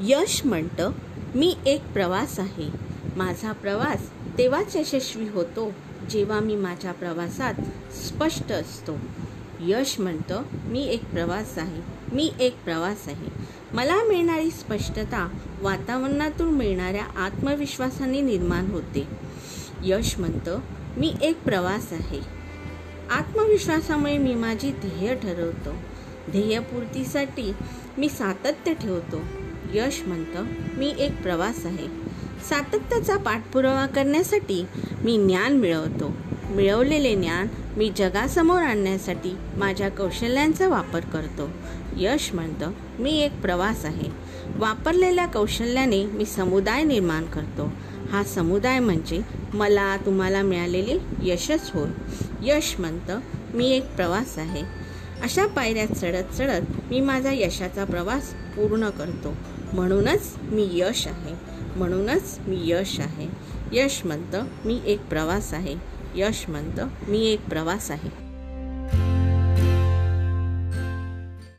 यश म्हणतं मी एक प्रवास आहे. माझा प्रवास तेव्हाच यशस्वी होतो जेव्हा मी माझ्या प्रवासात स्पष्ट असतो. यश म्हणतं मी एक प्रवास आहे. मी एक प्रवास आहे. मला मिळणारी स्पष्टता वातावरणातून मिळणाऱ्या आत्मविश्वासाने निर्माण होते. यश म्हणतं मी एक प्रवास आहे. आत्मविश्वासामुळे मी माझी ध्येय ठरवतो. ध्येयपूर्तीसाठी मी सातत्य ठेवतो. यश म्हणतं मी एक प्रवास आहे. सातत्याचा पाठपुरावा करण्यासाठी मी ज्ञान मिळवतो. मिळवलेले ज्ञान मी जगासमोर आणण्यासाठी माझ्या कौशल्यांचा वापर करतो. यश म्हणतं मी एक प्रवास आहे. वापरलेल्या कौशल्याने मी समुदाय निर्माण करतो. हा समुदाय म्हणजे मला तुम्हाला मिळालेले यशच होय. यश म्हणतं मी एक प्रवास आहे. अशा पायऱ्या चढत चढत मी माझा यशाचा प्रवास पूर्ण करतो. म्हणूनच मी यश आहे. म्हणूनच मी यश आहे. यश म्हणतं मी एक प्रवास आहे. यश म्हणतं मी एक प्रवास आहे.